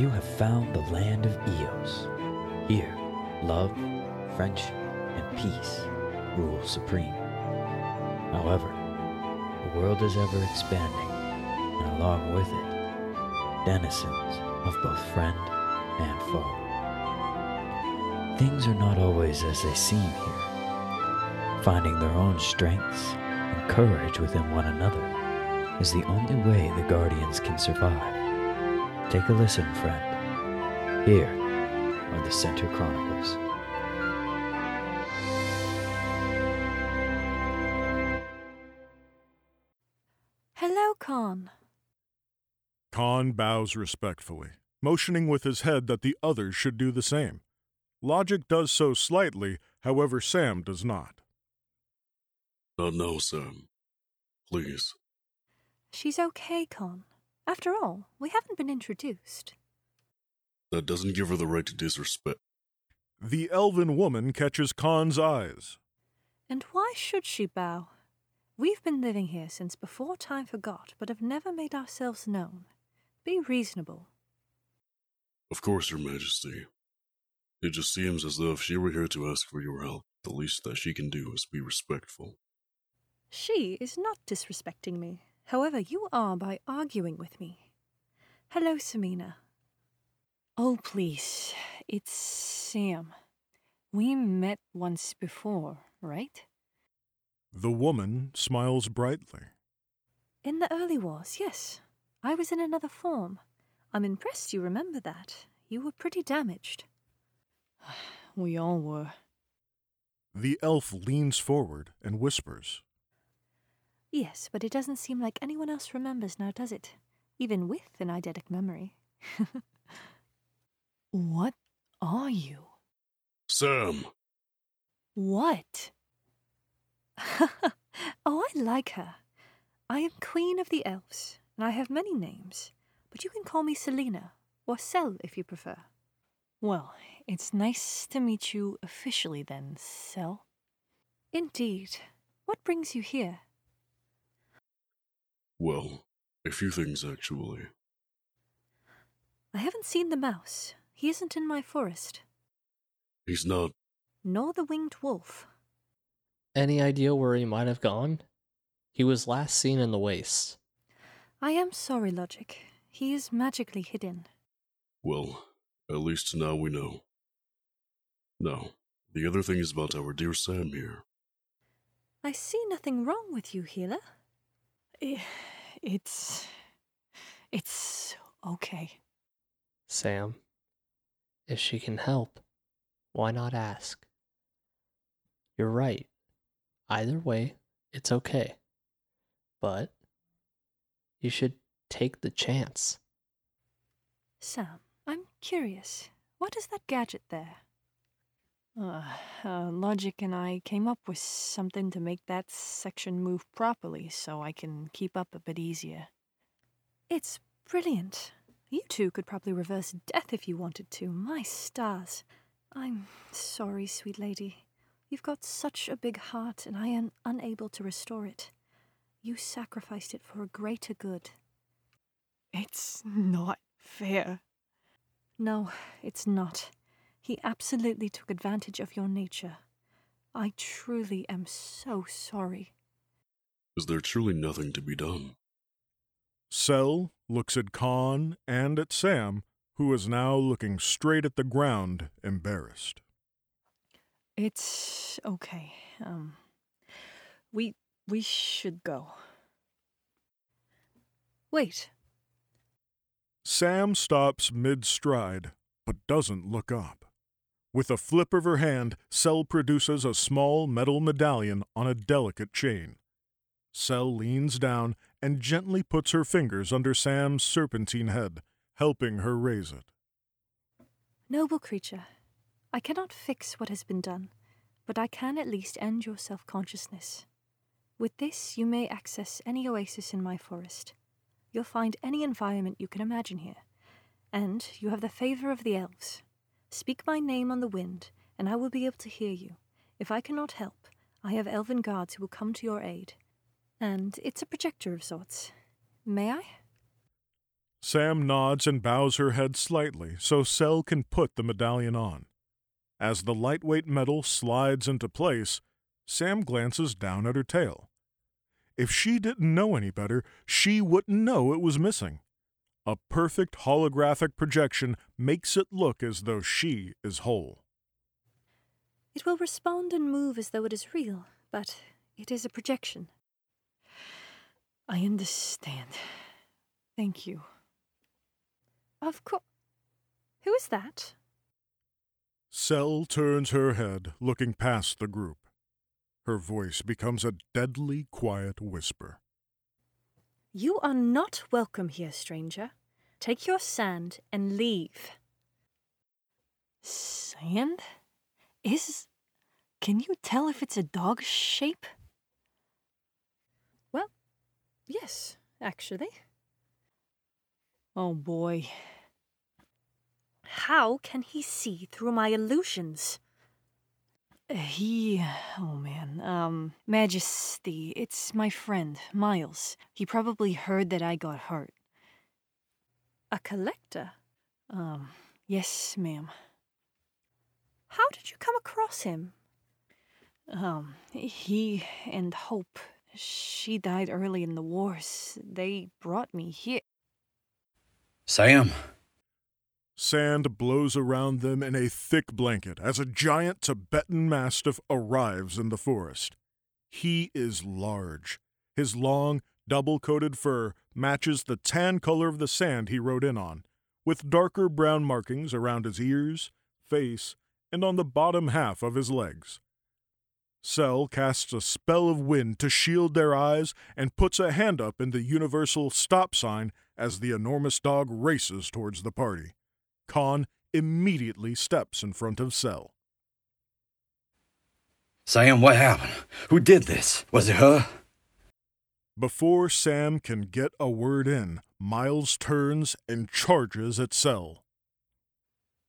you have found the land of Eos. Here, love, friendship, and peace rule supreme. However, the world is ever expanding, and along with it, denizens of both friend and foe. Things are not always as they seem here. Finding their own strengths and courage within one another is the only way the Guardians can survive. Take a listen, friend. Here are the Center Chronicles. Hello, Khan. Khan bows respectfully, motioning with his head that the others should do the same. Logic does so slightly, however, Sam does not. Uh, not now, Sam. Please. She's okay, Khan. After all, we haven't been introduced. That doesn't give her the right to disrespect. The elven woman catches Khan's eyes. And why should she bow? We've been living here since before time forgot, but have never made ourselves known. Be reasonable. Of course, Your Majesty. It just seems as though if she were here to ask for your help, the least that she can do is be respectful. She is not disrespecting me. However, you are by arguing with me. Hello, Samina. Oh, please. It's Sam. We met once before, right? The woman smiles brightly. In the early wars, yes. I was in another form. I'm impressed you remember that. You were pretty damaged. We all were. The elf leans forward and whispers. Yes, but it doesn't seem like anyone else remembers now, does it? Even with an eidetic memory. what are you? Sam! What? oh, I like her. I am Queen of the Elves, and I have many names, but you can call me Selina, or Sel if you prefer. Well, it's nice to meet you officially then, Sel. Indeed. What brings you here? Well, a few things actually. I haven't seen the mouse. He isn't in my forest. He's not. Nor the winged wolf. Any idea where he might have gone? He was last seen in the wastes. I am sorry, Logic. He is magically hidden. Well, at least now we know. Now, the other thing is about our dear Sam here. I see nothing wrong with you, healer. I- It's. It's okay. Sam, if she can help, why not ask? You're right. Either way, it's okay. But you should take the chance. Sam, I'm curious. What is that gadget there? Uh, uh, Logic and I came up with something to make that section move properly so I can keep up a bit easier. It's brilliant. You two could probably reverse death if you wanted to. My stars. I'm sorry, sweet lady. You've got such a big heart, and I am unable to restore it. You sacrificed it for a greater good. It's not fair. No, it's not. He absolutely took advantage of your nature. I truly am so sorry. Is there truly nothing to be done? Sel looks at Khan and at Sam, who is now looking straight at the ground, embarrassed. It's okay. Um we we should go. Wait. Sam stops mid stride, but doesn't look up. With a flip of her hand, Sel produces a small metal medallion on a delicate chain. Sel leans down and gently puts her fingers under Sam's serpentine head, helping her raise it. Noble creature, I cannot fix what has been done, but I can at least end your self consciousness. With this, you may access any oasis in my forest. You'll find any environment you can imagine here, and you have the favor of the elves. Speak my name on the wind, and I will be able to hear you. If I cannot help, I have elven guards who will come to your aid. And it's a projector of sorts. May I? Sam nods and bows her head slightly so Sel can put the medallion on. As the lightweight metal slides into place, Sam glances down at her tail. If she didn't know any better, she wouldn't know it was missing. A perfect holographic projection makes it look as though she is whole. It will respond and move as though it is real, but it is a projection. I understand. Thank you. Of course. Who is that? Sel turns her head, looking past the group. Her voice becomes a deadly quiet whisper. You are not welcome here, stranger. Take your sand and leave. Sand? Is. Can you tell if it's a dog shape? Well, yes, actually. Oh boy. How can he see through my illusions? He. Oh man. Um, Majesty, it's my friend, Miles. He probably heard that I got hurt. A collector? Um, yes, ma'am. How did you come across him? Um, he and Hope. She died early in the wars. They brought me here. Sam, Sand blows around them in a thick blanket as a giant Tibetan Mastiff arrives in the forest. He is large. His long, double coated fur matches the tan color of the sand he rode in on, with darker brown markings around his ears, face, and on the bottom half of his legs. Sel casts a spell of wind to shield their eyes and puts a hand up in the universal stop sign as the enormous dog races towards the party. Khan immediately steps in front of Sel. Sam, what happened? Who did this? Was it her? Before Sam can get a word in, Miles turns and charges at Sel.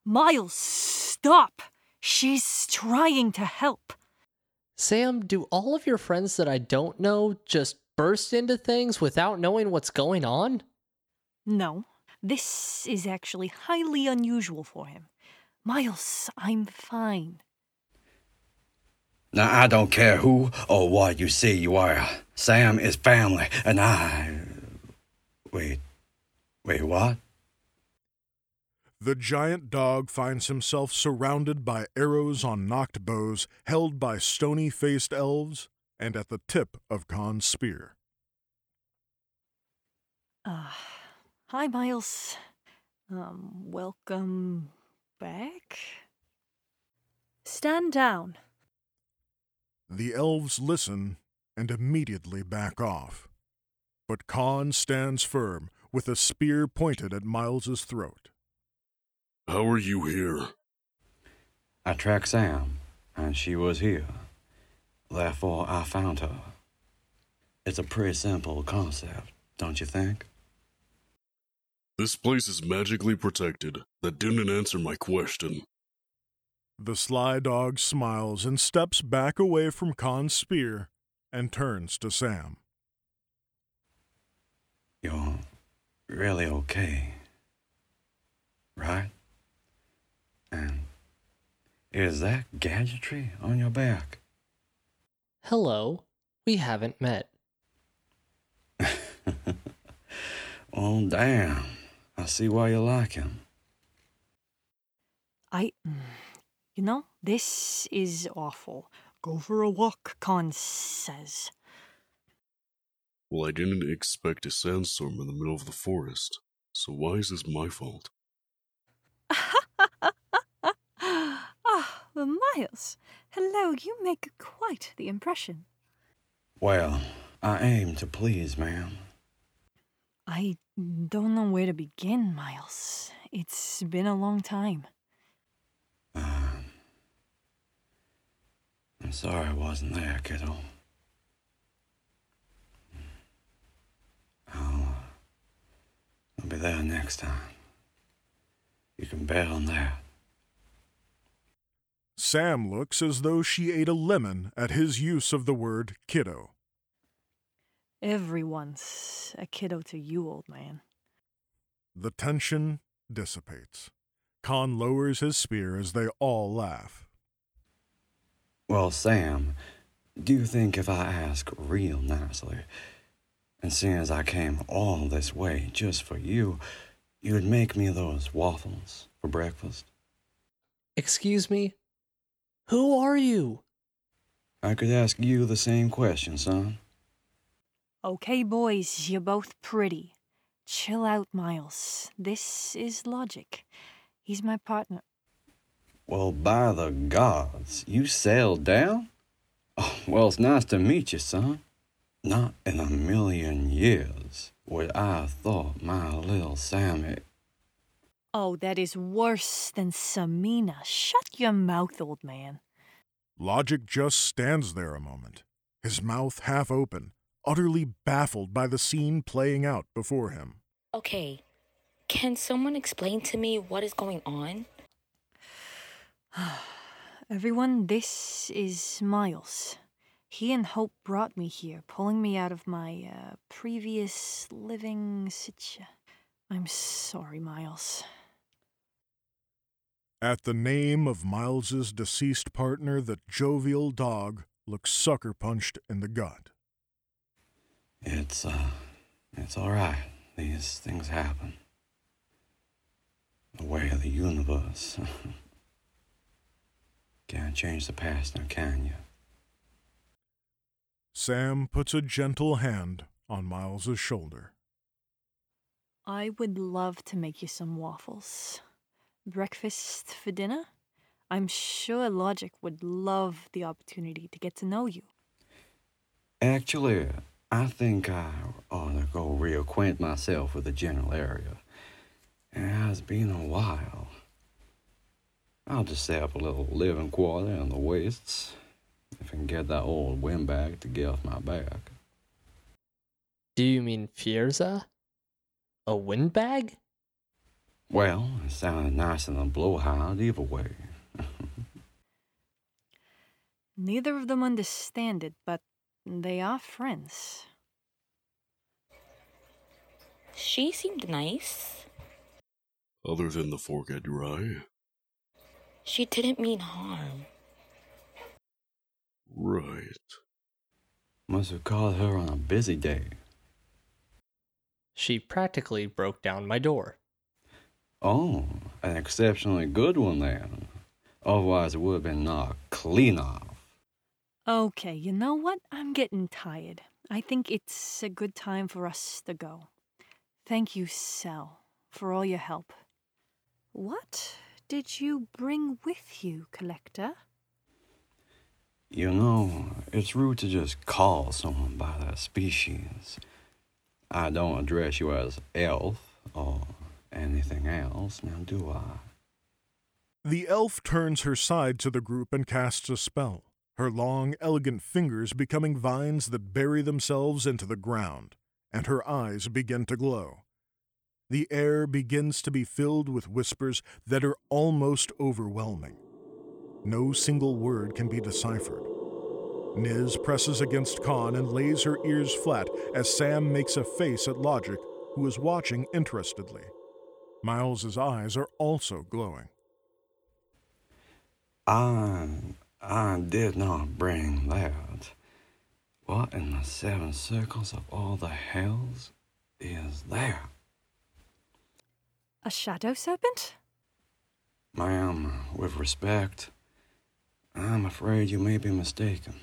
Miles, stop! She's trying to help. Sam, do all of your friends that I don't know just burst into things without knowing what's going on? No, this is actually highly unusual for him. Miles, I'm fine. Now, I don't care who or what you say you are. Sam is family, and I. Wait. Wait, what? The giant dog finds himself surrounded by arrows on knocked bows held by stony faced elves and at the tip of Khan's spear. Uh, hi, Miles. Um, welcome back? Stand down. The elves listen and immediately back off. But Khan stands firm with a spear pointed at Miles's throat. How are you here? I tracked Sam, and she was here. Therefore, I found her. It's a pretty simple concept, don't you think? This place is magically protected. That didn't answer my question. The sly dog smiles and steps back away from Khan's spear and turns to Sam. You're really okay. Right? And is that gadgetry on your back? Hello, we haven't met. Oh, damn. I see why you like him. I. You know, this is awful. Go for a walk, Khan says. Well, I didn't expect a sandstorm in the middle of the forest, so why is this my fault? Ah, the Miles. Hello, you make quite the impression. Well, I aim to please, ma'am. I don't know where to begin, Miles. It's been a long time. Um, I'm sorry I wasn't there, kiddo. I'll, I'll be there next time. You can bet on that. Sam looks as though she ate a lemon at his use of the word kiddo. Everyone's a kiddo to you, old man. The tension dissipates. Khan lowers his spear as they all laugh. Well, Sam, do you think if I ask real nicely, and seeing as I came all this way just for you, you'd make me those waffles for breakfast? Excuse me? Who are you? I could ask you the same question, son. Okay, boys, you're both pretty. Chill out, Miles. This is logic. He's my partner. Well, by the gods, you sailed down? Oh, well, it's nice to meet you, son. Not in a million years would I have thought my little Sammy. Oh, that is worse than Samina. Shut your mouth, old man. Logic just stands there a moment, his mouth half open, utterly baffled by the scene playing out before him. Okay, can someone explain to me what is going on? Everyone, this is Miles. He and Hope brought me here, pulling me out of my uh, previous living situ. I'm sorry, Miles. At the name of Miles's deceased partner, the jovial dog looks sucker punched in the gut. It's, uh, it's alright. These things happen. The way of the universe. Can't change the past now, can you? Sam puts a gentle hand on Miles's shoulder. I would love to make you some waffles. Breakfast for dinner? I'm sure Logic would love the opportunity to get to know you. Actually, I think I ought to go reacquaint myself with the general area. It has been a while. I'll just set up a little living quarter in the wastes if I can get that old windbag to get off my back. Do you mean Fuerza? A windbag? Well, it sounded nicer than blowhard either way. Neither of them understand it, but they are friends. She seemed nice. Other than the fork at your eye? She didn't mean harm. Right. Must have called her on a busy day. She practically broke down my door. Oh, an exceptionally good one then. Otherwise, it would have been knocked clean off. Okay, you know what? I'm getting tired. I think it's a good time for us to go. Thank you, Sal, for all your help. What did you bring with you, Collector? You know, it's rude to just call someone by their species. I don't address you as elf or anything else, now do I? The elf turns her side to the group and casts a spell, her long, elegant fingers becoming vines that bury themselves into the ground, and her eyes begin to glow. The air begins to be filled with whispers that are almost overwhelming. No single word can be deciphered. Niz presses against Khan and lays her ears flat as Sam makes a face at Logic, who is watching interestedly. Miles's eyes are also glowing. I, I did not bring that. What in the seven circles of all the hells is there? A shadow serpent? Ma'am, with respect, I'm afraid you may be mistaken.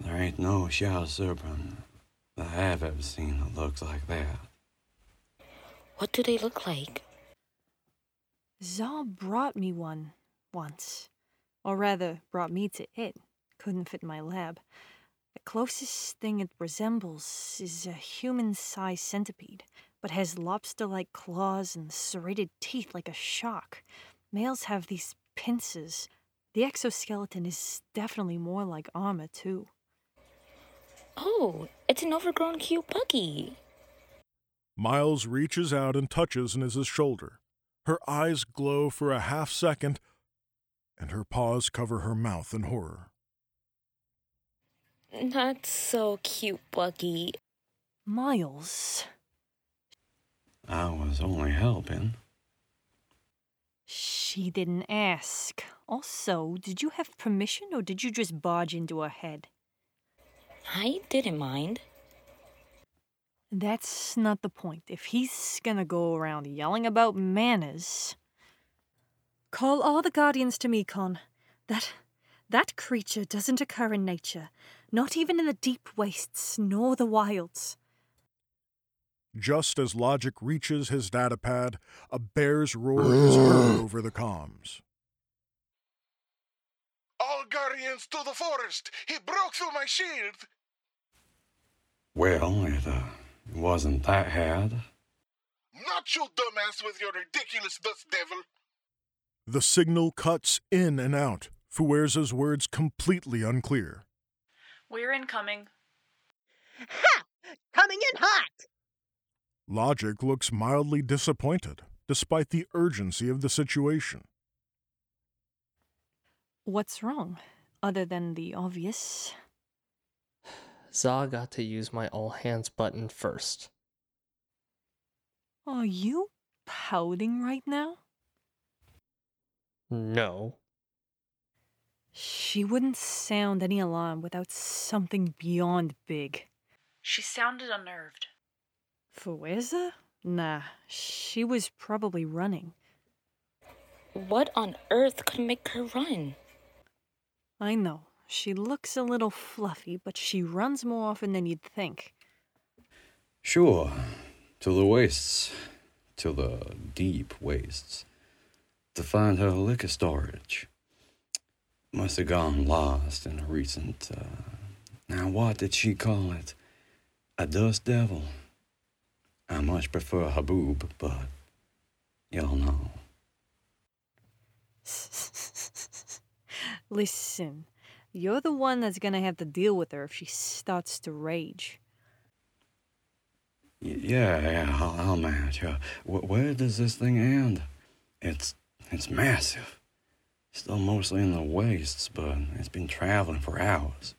There ain't no shadow serpent that I've ever seen that looks like that. What do they look like? Zal brought me one once. Or rather, brought me to it. Couldn't fit in my lab. The closest thing it resembles is a human sized centipede, but has lobster like claws and serrated teeth like a shark. Males have these pincers. The exoskeleton is definitely more like armor, too. Oh, it's an overgrown cute puppy. Miles reaches out and touches Niz's shoulder. Her eyes glow for a half second, and her paws cover her mouth in horror. Not so cute, Bucky. Miles. I was only helping. She didn't ask. Also, did you have permission or did you just barge into her head? I didn't mind. That's not the point. If he's gonna go around yelling about manners. Call all the guardians to me, Khan. That. that creature doesn't occur in nature, not even in the deep wastes nor the wilds. Just as Logic reaches his datapad, a bear's roar is heard over the comms. All guardians to the forest! He broke through my shield! Well, it uh, wasn't that hard. Not you, dumbass, with your ridiculous dust devil! The signal cuts in and out, Fuerza's words completely unclear. We're incoming. Ha! Coming in hot! Logic looks mildly disappointed, despite the urgency of the situation. What's wrong? Other than the obvious. Za got to use my all hands button first. Are you pouting right now? No. She wouldn't sound any alarm without something beyond big. She sounded unnerved. Fuerza? Nah, she was probably running. What on earth could make her run? I know. She looks a little fluffy, but she runs more often than you'd think. Sure, to the wastes, to the deep wastes, to find her liquor storage. Must have gone lost in a recent. Uh, now, what did she call it? A dust devil. I much prefer Haboob, but y'all know. Listen, you're the one that's gonna have to deal with her if she starts to rage. Yeah, yeah, I'll, I'll manage. Wh- where does this thing end? It's it's massive. Still mostly in the wastes, but it's been traveling for hours.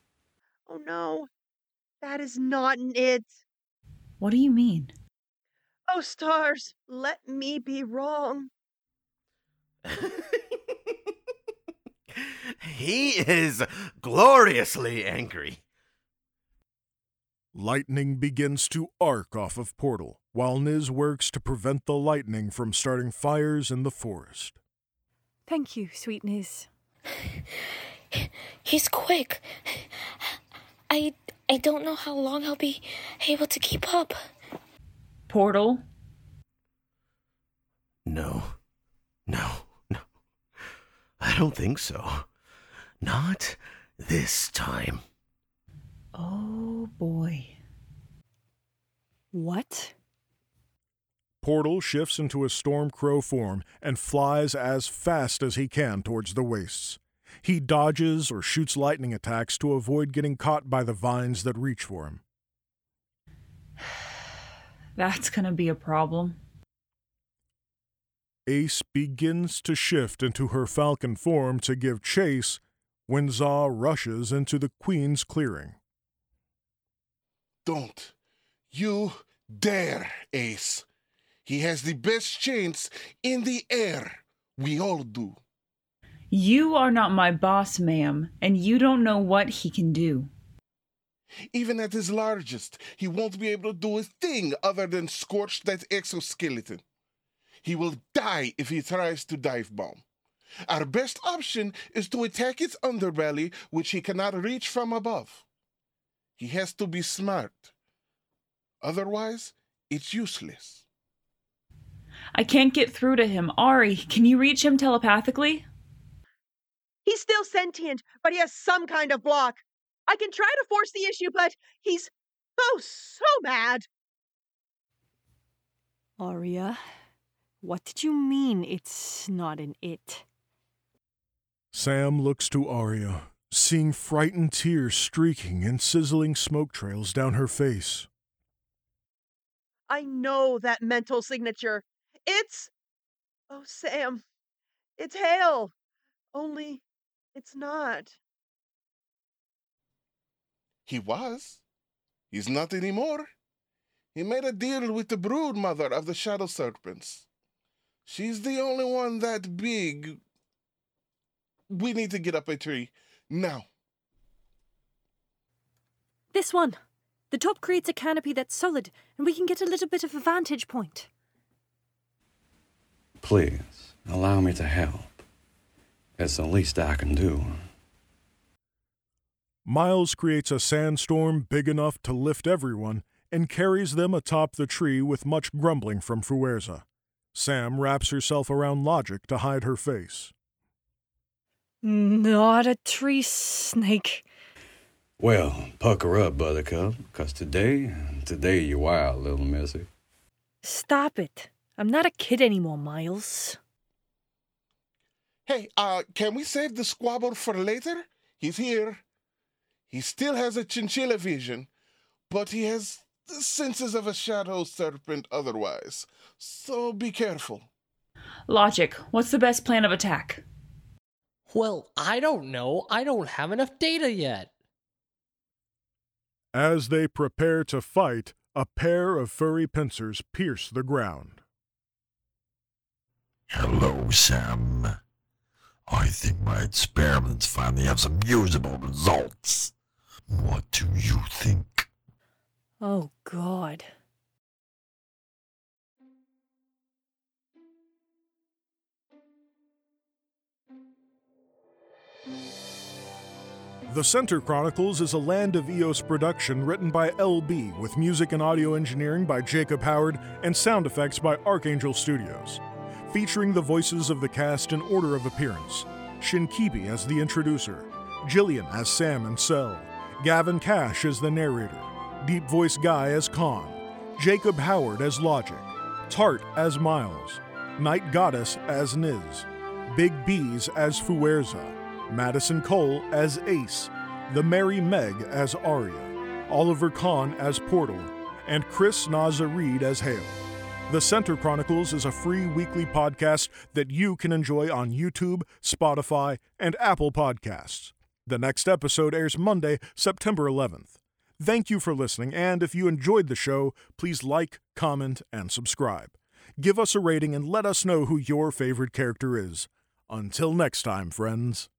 Oh no, that is not an it. What do you mean? Oh, stars, let me be wrong. he is gloriously angry. Lightning begins to arc off of Portal, while Niz works to prevent the lightning from starting fires in the forest. Thank you, sweet Niz. He's quick. I I don't know how long I'll be able to keep up. Portal? No. No, no. I don't think so. Not this time. Oh boy. What? Portal shifts into a Stormcrow form and flies as fast as he can towards the wastes. He dodges or shoots lightning attacks to avoid getting caught by the vines that reach for him. That's gonna be a problem. Ace begins to shift into her falcon form to give chase when Za rushes into the Queen's clearing. Don't you dare, Ace. He has the best chance in the air. We all do. You are not my boss, ma'am, and you don't know what he can do. Even at his largest, he won't be able to do a thing other than scorch that exoskeleton. He will die if he tries to dive bomb. Our best option is to attack its underbelly, which he cannot reach from above. He has to be smart. Otherwise, it's useless. I can't get through to him. Ari, can you reach him telepathically? He's still sentient, but he has some kind of block. I can try to force the issue, but he's oh so mad. Arya, what did you mean it's not an it? Sam looks to Arya, seeing frightened tears streaking and sizzling smoke trails down her face. I know that mental signature. It's. Oh, Sam. It's Hale. Only it's not. He was. He's not anymore. He made a deal with the brood mother of the shadow serpents. She's the only one that big. We need to get up a tree now. This one. The top creates a canopy that's solid, and we can get a little bit of a vantage point. Please, allow me to help. It's the least I can do. Miles creates a sandstorm big enough to lift everyone and carries them atop the tree with much grumbling from Fuerza. Sam wraps herself around Logic to hide her face. Not a tree snake. Well, pucker up, Buttercup, 'cause today, today you're wild, little missy. Stop it. I'm not a kid anymore, Miles. Hey, uh, can we save the squabble for later? He's here. He still has a chinchilla vision, but he has the senses of a shadow serpent otherwise. So be careful. Logic, what's the best plan of attack? Well, I don't know. I don't have enough data yet. As they prepare to fight, a pair of furry pincers pierce the ground. Hello, Sam. I think my experiments finally have some usable results. What do you think? Oh, God. The Center Chronicles is a Land of Eos production written by Elle Bee with music and audio engineering by Jacob Howard and sound effects by Archangel Studios. Featuring the voices of the cast in order of appearance. Shinkibi as the introducer, Gillian as Sam and Sel, Gavin Cash as the narrator, Deep Voice Guy as Khan, Jacob Howard as Logic, Tart as Miles, Night Goddess as Niz, Big Bees as Fuerza, Madison Cole as Ace, The Merry Meg as Arya, Oliver Khan as Portal, and Chris Naaza Reid as Hale. The Center Chronicles is a free weekly podcast that you can enjoy on YouTube, Spotify, and Apple Podcasts. The next episode airs Monday, September 11th. Thank you for listening, and if you enjoyed the show, please like, comment, and subscribe. Give us a rating and let us know who your favorite character is. Until next time, friends.